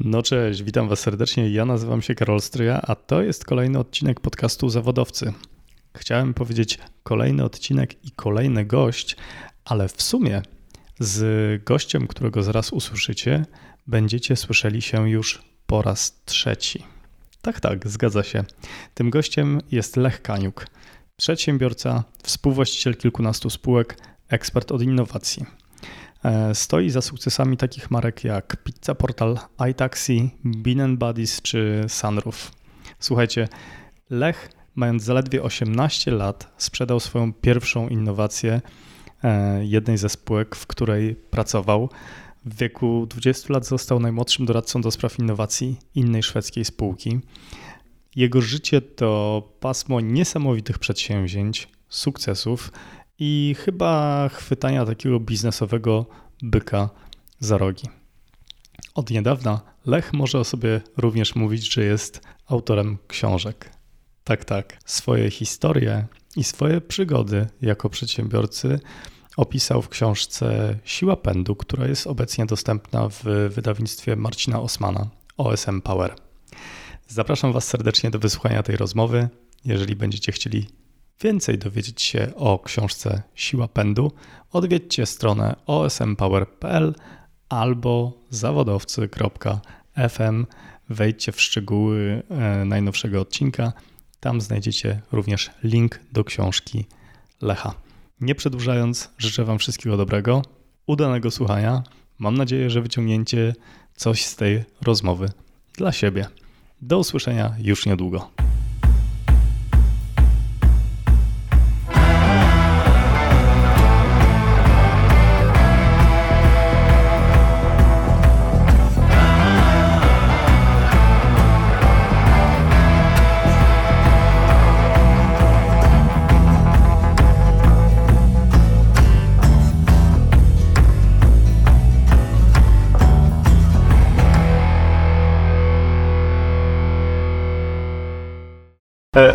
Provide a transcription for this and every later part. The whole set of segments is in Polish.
No cześć, witam Was serdecznie. Ja nazywam się Karol Stryja, a to jest kolejny odcinek podcastu Zawodowcy. Chciałem powiedzieć kolejny odcinek i kolejny gość, ale w sumie z gościem, którego zaraz usłyszycie, będziecie słyszeli się już po raz trzeci. Tak, tak, zgadza się. Tym gościem jest Lech Kaniuk, przedsiębiorca, współwłaściciel kilkunastu spółek, ekspert od innowacji. E, stoi za sukcesami takich marek jak Pizza Portal, iTaxi, Bean Buddies czy Sunroof. Słuchajcie, Lech, mając zaledwie 18 lat, sprzedał swoją pierwszą innowację e, jednej ze spółek, w której pracował. W wieku 20 lat został najmłodszym doradcą do spraw innowacji innej szwedzkiej spółki. Jego życie to pasmo niesamowitych przedsięwzięć, sukcesów i chyba chwytania takiego biznesowego byka za rogi. Od niedawna Lech może o sobie również mówić, że jest autorem książek. Tak, tak. Swoje historie i swoje przygody jako przedsiębiorcy opisał w książce Siła Pędu, która jest obecnie dostępna w wydawnictwie Marcina Osmana OSM Power. Zapraszam Was serdecznie do wysłuchania tej rozmowy. Jeżeli będziecie chcieli więcej dowiedzieć się o książce Siła Pędu, odwiedźcie stronę osmpower.pl albo zawodowcy.fm. Wejdźcie w szczegóły e, najnowszego odcinka. Tam znajdziecie również link do książki Lecha. Nie przedłużając, życzę Wam wszystkiego dobrego, udanego słuchania. Mam nadzieję, że wyciągnięcie coś z tej rozmowy dla siebie. Do usłyszenia już niedługo.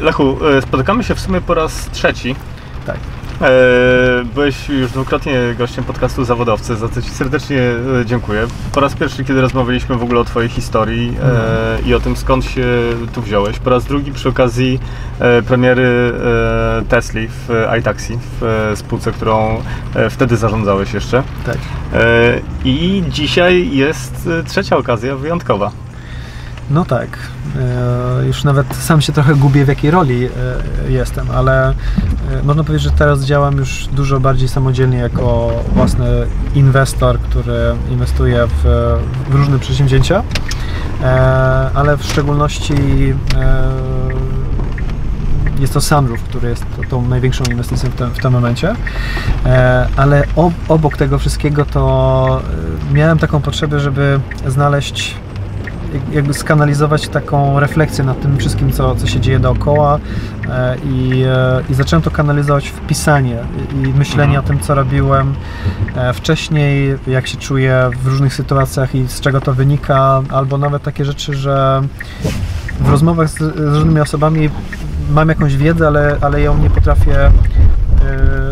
Lechu, e, spotykamy się w sumie po raz trzeci. Tak. E, byłeś już dwukrotnie gościem podcastu Zawodowcy, za co Ci serdecznie dziękuję. Po raz pierwszy, kiedy rozmawialiśmy w ogóle o Twojej historii mhm. i o tym, skąd się tu wziąłeś. Po raz drugi przy okazji premiery Tesli w iTaxi, w spółce, którą wtedy zarządzałeś jeszcze. Tak. I dzisiaj jest trzecia okazja wyjątkowa. No tak. E, już nawet sam się trochę gubię, w jakiej roli e, jestem, ale e, można powiedzieć, że teraz działam już dużo bardziej samodzielnie jako własny inwestor, który inwestuje w, w różne przedsięwzięcia, ale w szczególności jest to Sunroof, który jest tą największą inwestycją w tym, w tym momencie, ale obok tego wszystkiego to miałem taką potrzebę, żeby znaleźć jakby skanalizować taką refleksję nad tym wszystkim, co, co się dzieje dookoła e, i, e, i zacząłem to kanalizować w pisanie i myślenie mhm. o tym, co robiłem e, wcześniej, jak się czuję w różnych sytuacjach i z czego to wynika, albo nawet takie rzeczy, że w rozmowach z, z różnymi osobami mam jakąś wiedzę, ale, ale ją nie potrafię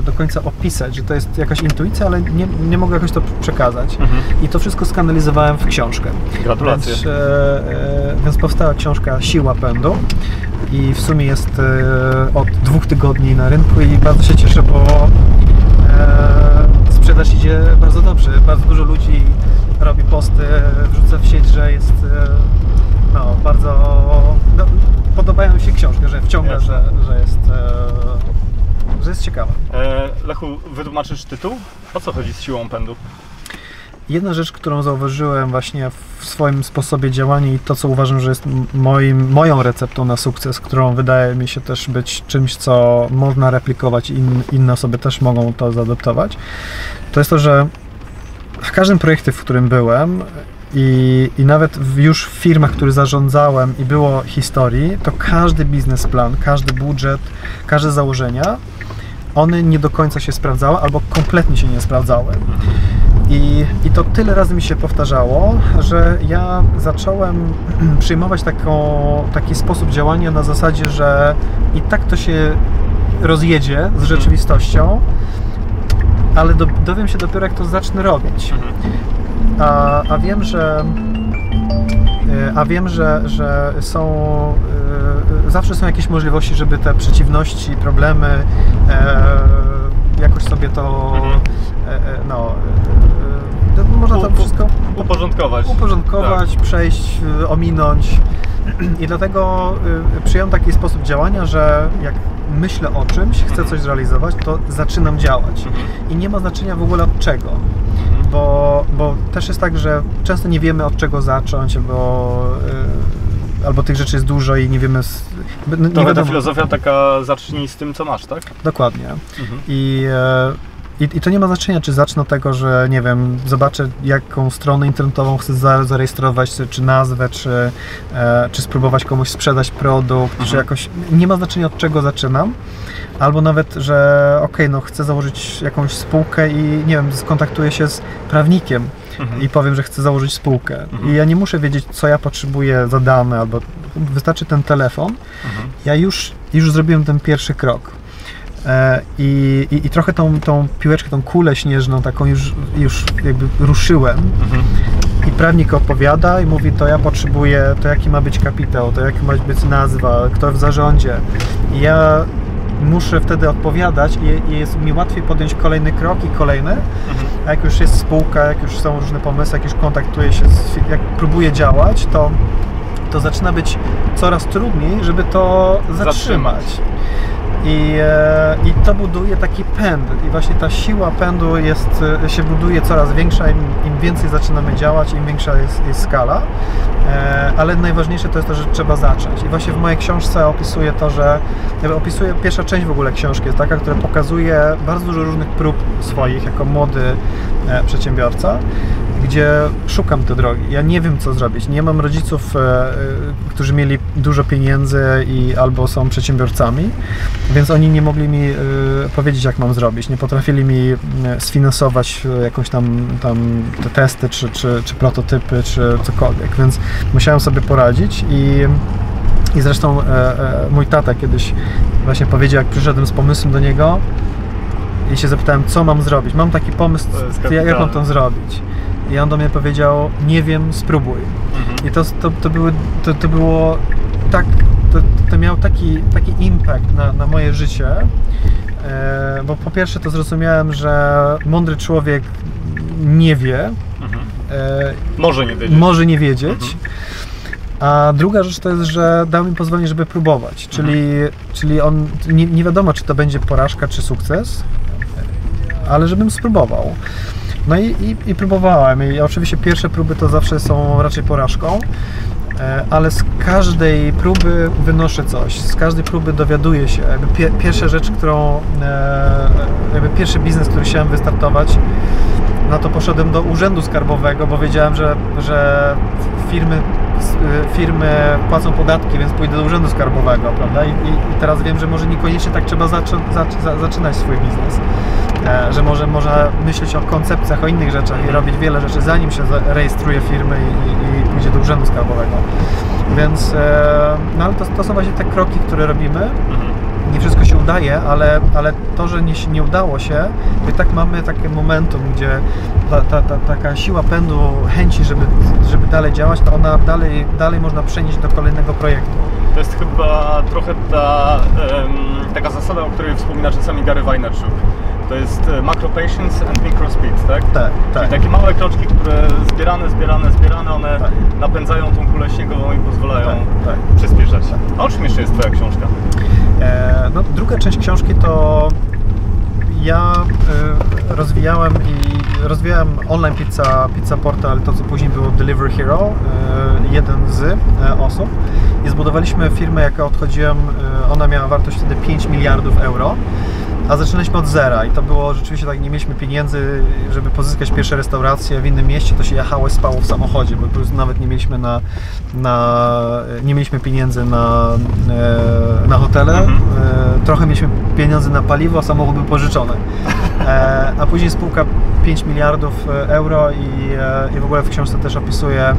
do końca opisać, że to jest jakaś intuicja, ale nie, nie mogę jakoś to przekazać. Mhm. I to wszystko skanalizowałem w książkę. Gratulacje. Więc, e, e, więc powstała książka Siła Pędu i w sumie jest e, od dwóch tygodni na rynku i bardzo się cieszę, bo e, sprzedaż idzie bardzo dobrze. Bardzo dużo ludzi robi posty, wrzuca w sieć, że jest e, no, bardzo... No, podobają mi się książki, że wciąga, że, że jest że jest ciekawa. E, Lechu, wytłumaczysz tytuł? O co chodzi z siłą pędu? Jedna rzecz, którą zauważyłem właśnie w swoim sposobie działania i to, co uważam, że jest moim, moją receptą na sukces, którą wydaje mi się też być czymś, co można replikować i in, inne osoby też mogą to zaadoptować, to jest to, że w każdym projekcie, w którym byłem i, i nawet w, już w firmach, które zarządzałem i było historii, to każdy biznesplan, każdy budżet, każde założenia one nie do końca się sprawdzały albo kompletnie się nie sprawdzały. I, I to tyle razy mi się powtarzało, że ja zacząłem przyjmować taką, taki sposób działania na zasadzie, że i tak to się rozjedzie z rzeczywistością, ale do, dowiem się dopiero, jak to zacznę robić. A, a wiem, że E, a wiem, że, że są, e, zawsze są jakieś możliwości, żeby te przeciwności, problemy e, jakoś sobie to, Mhm. e, e, no, e, e, można to wszystko Uporządkować. uporządkować, przejść, y, ominąć. I dlatego przyjąłem taki sposób działania, że jak myślę o czymś, chcę coś zrealizować, to zaczynam działać. Mhm. I nie ma znaczenia w ogóle od czego. Bo, bo też jest tak, że często nie wiemy od czego zacząć, y, albo tych rzeczy jest dużo i nie wiemy. Nie Trochę ta wiadomo. filozofia taka zacznij z tym, co masz, tak? Dokładnie. Mhm. I, e, i, I to nie ma znaczenia, czy zacznę od tego, że nie wiem, zobaczę jaką stronę internetową chcę za- zarejestrować, czy, czy nazwę, czy, e, czy spróbować komuś sprzedać produkt, czy Mhm. jakoś. Nie ma znaczenia od czego zaczynam. Albo nawet, że okej, no chcę założyć jakąś spółkę i nie wiem, skontaktuję się z prawnikiem I powiem, że chcę założyć spółkę. Mhm. I ja nie muszę wiedzieć, co ja potrzebuję za dane, albo wystarczy ten telefon, Mhm. ja już, już zrobiłem ten pierwszy krok. E, I, i, I trochę tą, tą piłeczkę, tą kulę śnieżną taką już, już jakby ruszyłem Mhm. i prawnik opowiada i mówi to ja potrzebuję, to jaki ma być kapitał, to jaka ma być nazwa, kto w zarządzie. I ja muszę wtedy odpowiadać i, i jest mi łatwiej podjąć kolejny krok i kolejny, Mhm. a jak już jest spółka, jak już są różne pomysły, jak już kontaktuję się, z, jak próbuję działać, to, to zaczyna być coraz trudniej, żeby to Zatrzymać. zatrzymać. I, e, I to buduje taki pęd. I właśnie ta siła pędu jest, e, się buduje coraz większa, im, im więcej zaczynamy działać, im większa jest, jest skala. E, ale najważniejsze to jest to, że trzeba zacząć. I właśnie w mojej książce opisuję to, że opisuję, pierwsza część w ogóle książki jest taka, która pokazuje bardzo dużo różnych prób swoich jako młody przedsiębiorca, gdzie szukam te drogi. Ja nie wiem, co zrobić. Nie mam rodziców, e, którzy mieli dużo pieniędzy i albo są przedsiębiorcami, więc oni nie mogli mi e, powiedzieć, jak mam zrobić. Nie potrafili mi e, sfinansować e, jakąś tam, tam te testy, czy, czy, czy prototypy, czy cokolwiek, więc musiałem sobie poradzić i i zresztą e, e, mój tata kiedyś właśnie powiedział, jak przyszedłem z pomysłem do niego i się zapytałem, co mam zrobić. Mam taki pomysł, To jak, mam to zrobić. I on do mnie powiedział, nie wiem, spróbuj. Mhm. I to, to, to, były, to, to było tak, to, to miało taki, taki impact na, na moje życie, e, bo po pierwsze to zrozumiałem, że mądry człowiek nie wie, Mhm. e, Może nie wiedzieć. może nie wiedzieć. Mhm. A druga rzecz to jest, że dał mi pozwolenie, żeby próbować. Czyli, czyli on nie, nie wiadomo, czy to będzie porażka, czy sukces, ale żebym spróbował. No i, i, i próbowałem. I oczywiście pierwsze próby to zawsze są raczej porażką, ale z każdej próby wynoszę coś. Z każdej próby dowiaduję się. Jakby pie, pierwsza rzecz, którą, e, jakby pierwszy biznes, który chciałem wystartować, no to poszedłem do urzędu skarbowego, bo wiedziałem, że, że firmy, firmy płacą podatki, więc pójdę do urzędu skarbowego, prawda? I, i, teraz wiem, że może niekoniecznie tak trzeba zaczą, zac, za, zaczynać swój biznes. E, że może można myśleć o koncepcjach, o innych rzeczach i robić wiele rzeczy, zanim się rejestruje firmę i, i, i pójdzie do urzędu skarbowego. Więc, e, no to, to są właśnie te kroki, które robimy Mhm. Nie wszystko się udaje, ale, ale to, że nie, nie udało się, i tak mamy takie momentum, gdzie ta, ta, ta, taka siła pędu, chęci, żeby, żeby dalej działać, to ona dalej, dalej można przenieść do kolejnego projektu. To jest chyba trochę ta em, taka zasada, o której wspomina czasami Gary Vaynerchuk. To jest e, macro patience and micro speed, tak? Tak, Czyli tak. takie małe kroczki, które zbierane, zbierane, zbierane, one Tak. napędzają tą kulę śniegową i pozwalają Tak, tak. przyspieszać. A o czym jeszcze jest Twoja książka? E, no, druga część książki to ja e, rozwijałem i rozwijałem online pizza, pizza portal, to co później było Delivery Hero, e, jeden z e, osób i zbudowaliśmy firmę, jaka odchodziłem, ona miała wartość wtedy 5 miliardów euro. A zaczynaliśmy od zera i to było rzeczywiście tak, nie mieliśmy pieniędzy, żeby pozyskać pierwsze restauracje w innym mieście, to się jechało spało w samochodzie, bo po prostu nawet nie mieliśmy na, na nie mieliśmy pieniędzy na, e, na hotele, Mhm. e, trochę mieliśmy pieniędzy na paliwo, a samochód był pożyczony. E, a później spółka 5 miliardów euro i, e, i w ogóle w książce też opisuję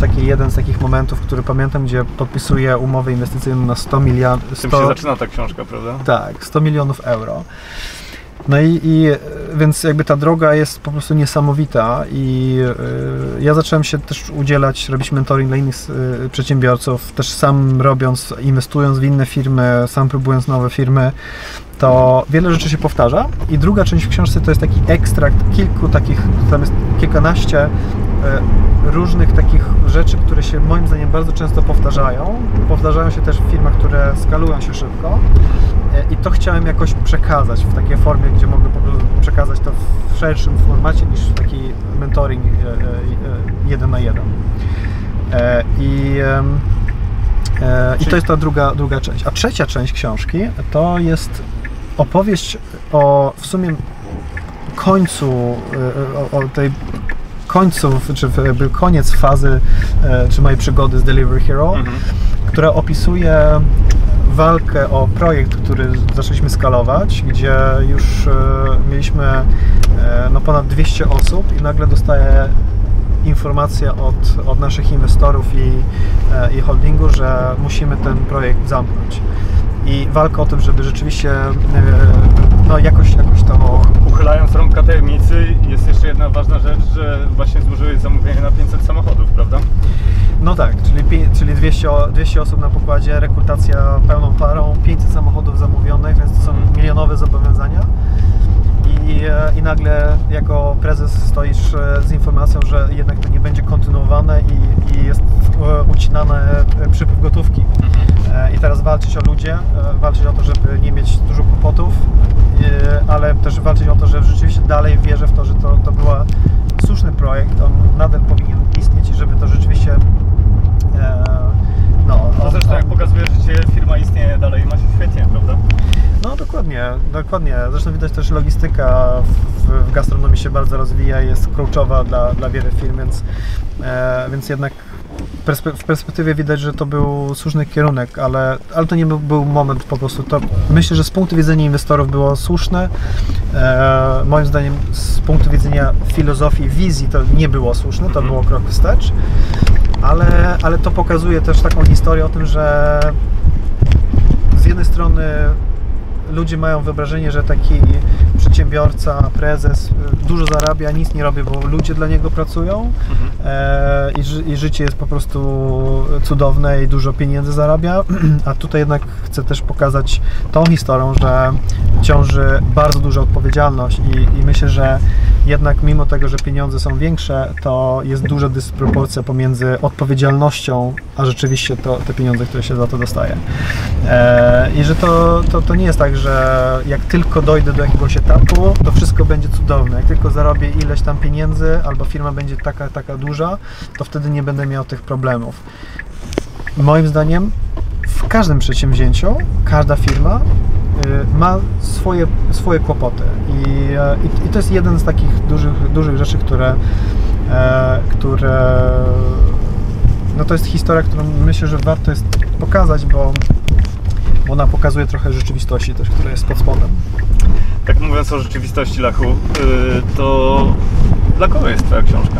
taki jeden z takich momentów, który pamiętam, gdzie podpisuję umowę inwestycyjną na 100 miliardów. Tym się zaczyna ta książka, prawda? Tak, 100 milionów euro. No i, i więc jakby ta droga jest po prostu niesamowita i y, ja zacząłem się też udzielać, robić mentoring dla innych y, przedsiębiorców, też sam robiąc, inwestując w inne firmy, sam próbując nowe firmy, to wiele rzeczy się powtarza. I druga część w książce to jest taki ekstrakt kilku takich, tam jest kilkanaście y, różnych takich rzeczy, które się moim zdaniem bardzo często powtarzają. Powtarzają się też w firmach, które skalują się szybko i to chciałem jakoś przekazać w takiej formie, gdzie mogę przekazać to w szerszym formacie niż taki mentoring e, e, e, jeden na jeden. I, i to jest ta druga, druga część. A trzecia część książki to jest opowieść o w sumie końcu, o, o tej końcu, czy jakby koniec fazy, czy mojej przygody z Delivery Hero, mhm. która opisuje walkę o projekt, który zaczęliśmy skalować, gdzie już e, mieliśmy e, no, ponad 200 osób i nagle dostaję informację od, od naszych inwestorów i, e, i holdingu, że musimy ten projekt zamknąć. I walka o tym, żeby rzeczywiście no, jakoś, jakoś to... Uchylając rąbka tajemnicy, jest jeszcze jedna ważna rzecz, że właśnie złożyłeś zamówienie na 500 samochodów, prawda? No tak, czyli, czyli 200, 200 osób na pokładzie, rekrutacja pełną parą, 500 samochodów zamówionych, więc to są milionowe zobowiązania. I, i nagle jako prezes stoisz e, z informacją, że jednak to nie będzie kontynuowane i, i jest e, ucinane przypływ gotówki. Mhm. I teraz walczyć o ludzie, walczyć o to, żeby nie mieć dużo kłopotów, ale też walczyć o to, że rzeczywiście dalej wierzę w to, że to, to był słuszny projekt, on nadal powinien istnieć i żeby to rzeczywiście no, no zresztą jak pokazuje życie, firma istnieje dalej i ma się świetnie, prawda? Dokładnie, dokładnie. Zresztą widać też logistyka w, w gastronomii się bardzo rozwija i jest kluczowa dla, dla wielu firm, więc, e, więc jednak w perspektywie widać, że to był słuszny kierunek, ale, ale to nie był, był moment po prostu. To myślę, że z punktu widzenia inwestorów było słuszne. E, moim zdaniem z punktu widzenia filozofii, wizji to nie było słuszne, to mhm. było krok wstecz ale, ale to pokazuje też taką historię o tym, że z jednej strony ludzie mają wyobrażenie, że taki przedsiębiorca, prezes y, dużo zarabia, nic nie robi, bo ludzie dla niego pracują mhm. e, i, i, życie jest po prostu cudowne i dużo pieniędzy zarabia, a tutaj jednak chcę też pokazać tą historią, że ciąży bardzo duża odpowiedzialność i, i myślę, że jednak mimo tego, że pieniądze są większe, to jest duża dysproporcja pomiędzy odpowiedzialnością, a rzeczywiście to, te pieniądze, które się za to dostaje. E, I że to, to, to nie jest tak, że jak tylko dojdę do jakiegoś etapu, to wszystko będzie cudowne. Jak tylko zarobię ileś tam pieniędzy, albo firma będzie taka, taka duża, to wtedy nie będę miał tych problemów. Moim zdaniem w każdym przedsięwzięciu, każda firma y, ma swoje, swoje kłopoty I, e, i, i, to jest jeden z takich dużych, dużych rzeczy, które, e, które no to jest historia, którą myślę, że warto jest pokazać, bo bo ona pokazuje trochę rzeczywistości też, która jest pod spodem. Tak mówiąc o rzeczywistości, Lachu, y, to dla kogo jest Twoja książka?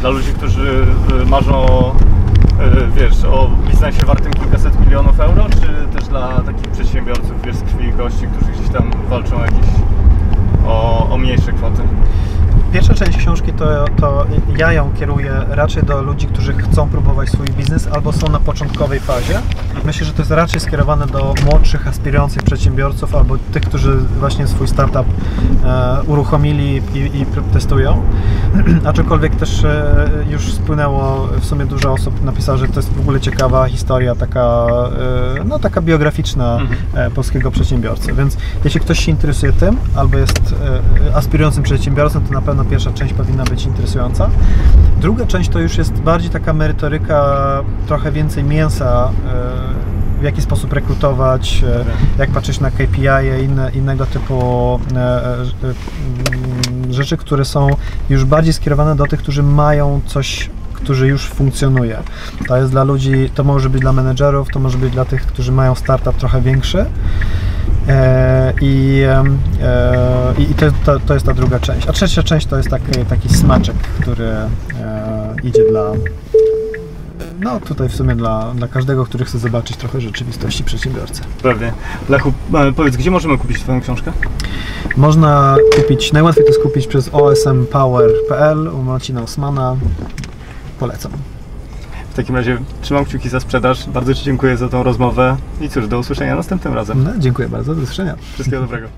Dla ludzi, którzy y, marzą, y, wiesz, o biznesie wartym kilkaset milionów euro, czy też dla takich przedsiębiorców, wiesz, z krwi i kości, którzy gdzieś tam walczą jakieś o, o mniejsze kwoty? Pierwsza część książki to, to ja ją kieruję raczej do ludzi, którzy chcą próbować swój biznes albo są na początkowej fazie. Myślę, że to jest raczej skierowane do młodszych, aspirujących przedsiębiorców albo tych, którzy właśnie swój startup e, uruchomili i, i testują. Aczkolwiek też e, już spłynęło, w sumie dużo osób napisało, że to jest w ogóle ciekawa historia, taka, e, no, taka biograficzna mhm. e, polskiego przedsiębiorcy. Więc jeśli ktoś się interesuje tym albo jest e, aspirującym przedsiębiorcą, to na pewno pierwsza część powinna być interesująca. Druga część to już jest bardziej taka merytoryka, trochę więcej mięsa, e, w jaki sposób rekrutować, e, jak patrzeć na KPI i inne, innego typu e, mm, rzeczy, które są już bardziej skierowane do tych, którzy mają coś którzy już funkcjonuje. To jest dla ludzi, to może być dla menedżerów, to może być dla tych, którzy mają startup trochę większy. E, I, e, i to, to, to, jest ta druga część. A trzecia część to jest taki, taki smaczek, który e, idzie dla, no tutaj w sumie dla, dla każdego, który chce zobaczyć trochę rzeczywistości przedsiębiorcy. Pewnie. Lechu, powiedz, gdzie możemy kupić Twoją książkę? Można kupić, najłatwiej to jest kupić przez osmpower.pl u Marcina Osmana. Polecam. W takim razie trzymam kciuki za sprzedaż. Bardzo Ci dziękuję za tą rozmowę i cóż, do usłyszenia następnym razem. No, dziękuję bardzo, do usłyszenia. Wszystkiego dobrego.